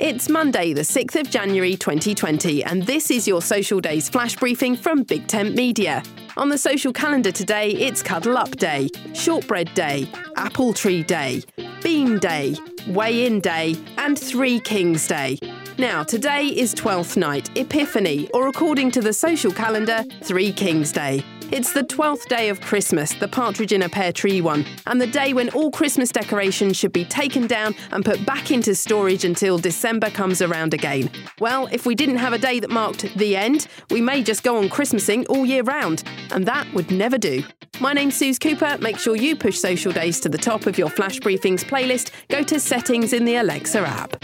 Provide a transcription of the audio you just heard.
It's Monday, the 6th of January 2020, and this is your Social Days flash briefing from Big Tent Media. On the social calendar today, it's Cuddle Up Day, Shortbread Day, Apple Tree Day, Bean Day, Weigh In Day, and Three Kings Day. Now, today is Twelfth Night, Epiphany, or according to the social calendar, Three Kings Day. It's the 12th day of Christmas, the partridge in a pear tree one, and the day when all Christmas decorations should be taken down and put back into storage until December comes around again. Well, if we didn't have a day that marked the end, we may just go on Christmasing all year round, and that would never do. My name's Suze Cooper. Make sure you push social days to the top of your Flash Briefings playlist. Go to settings in the Alexa app.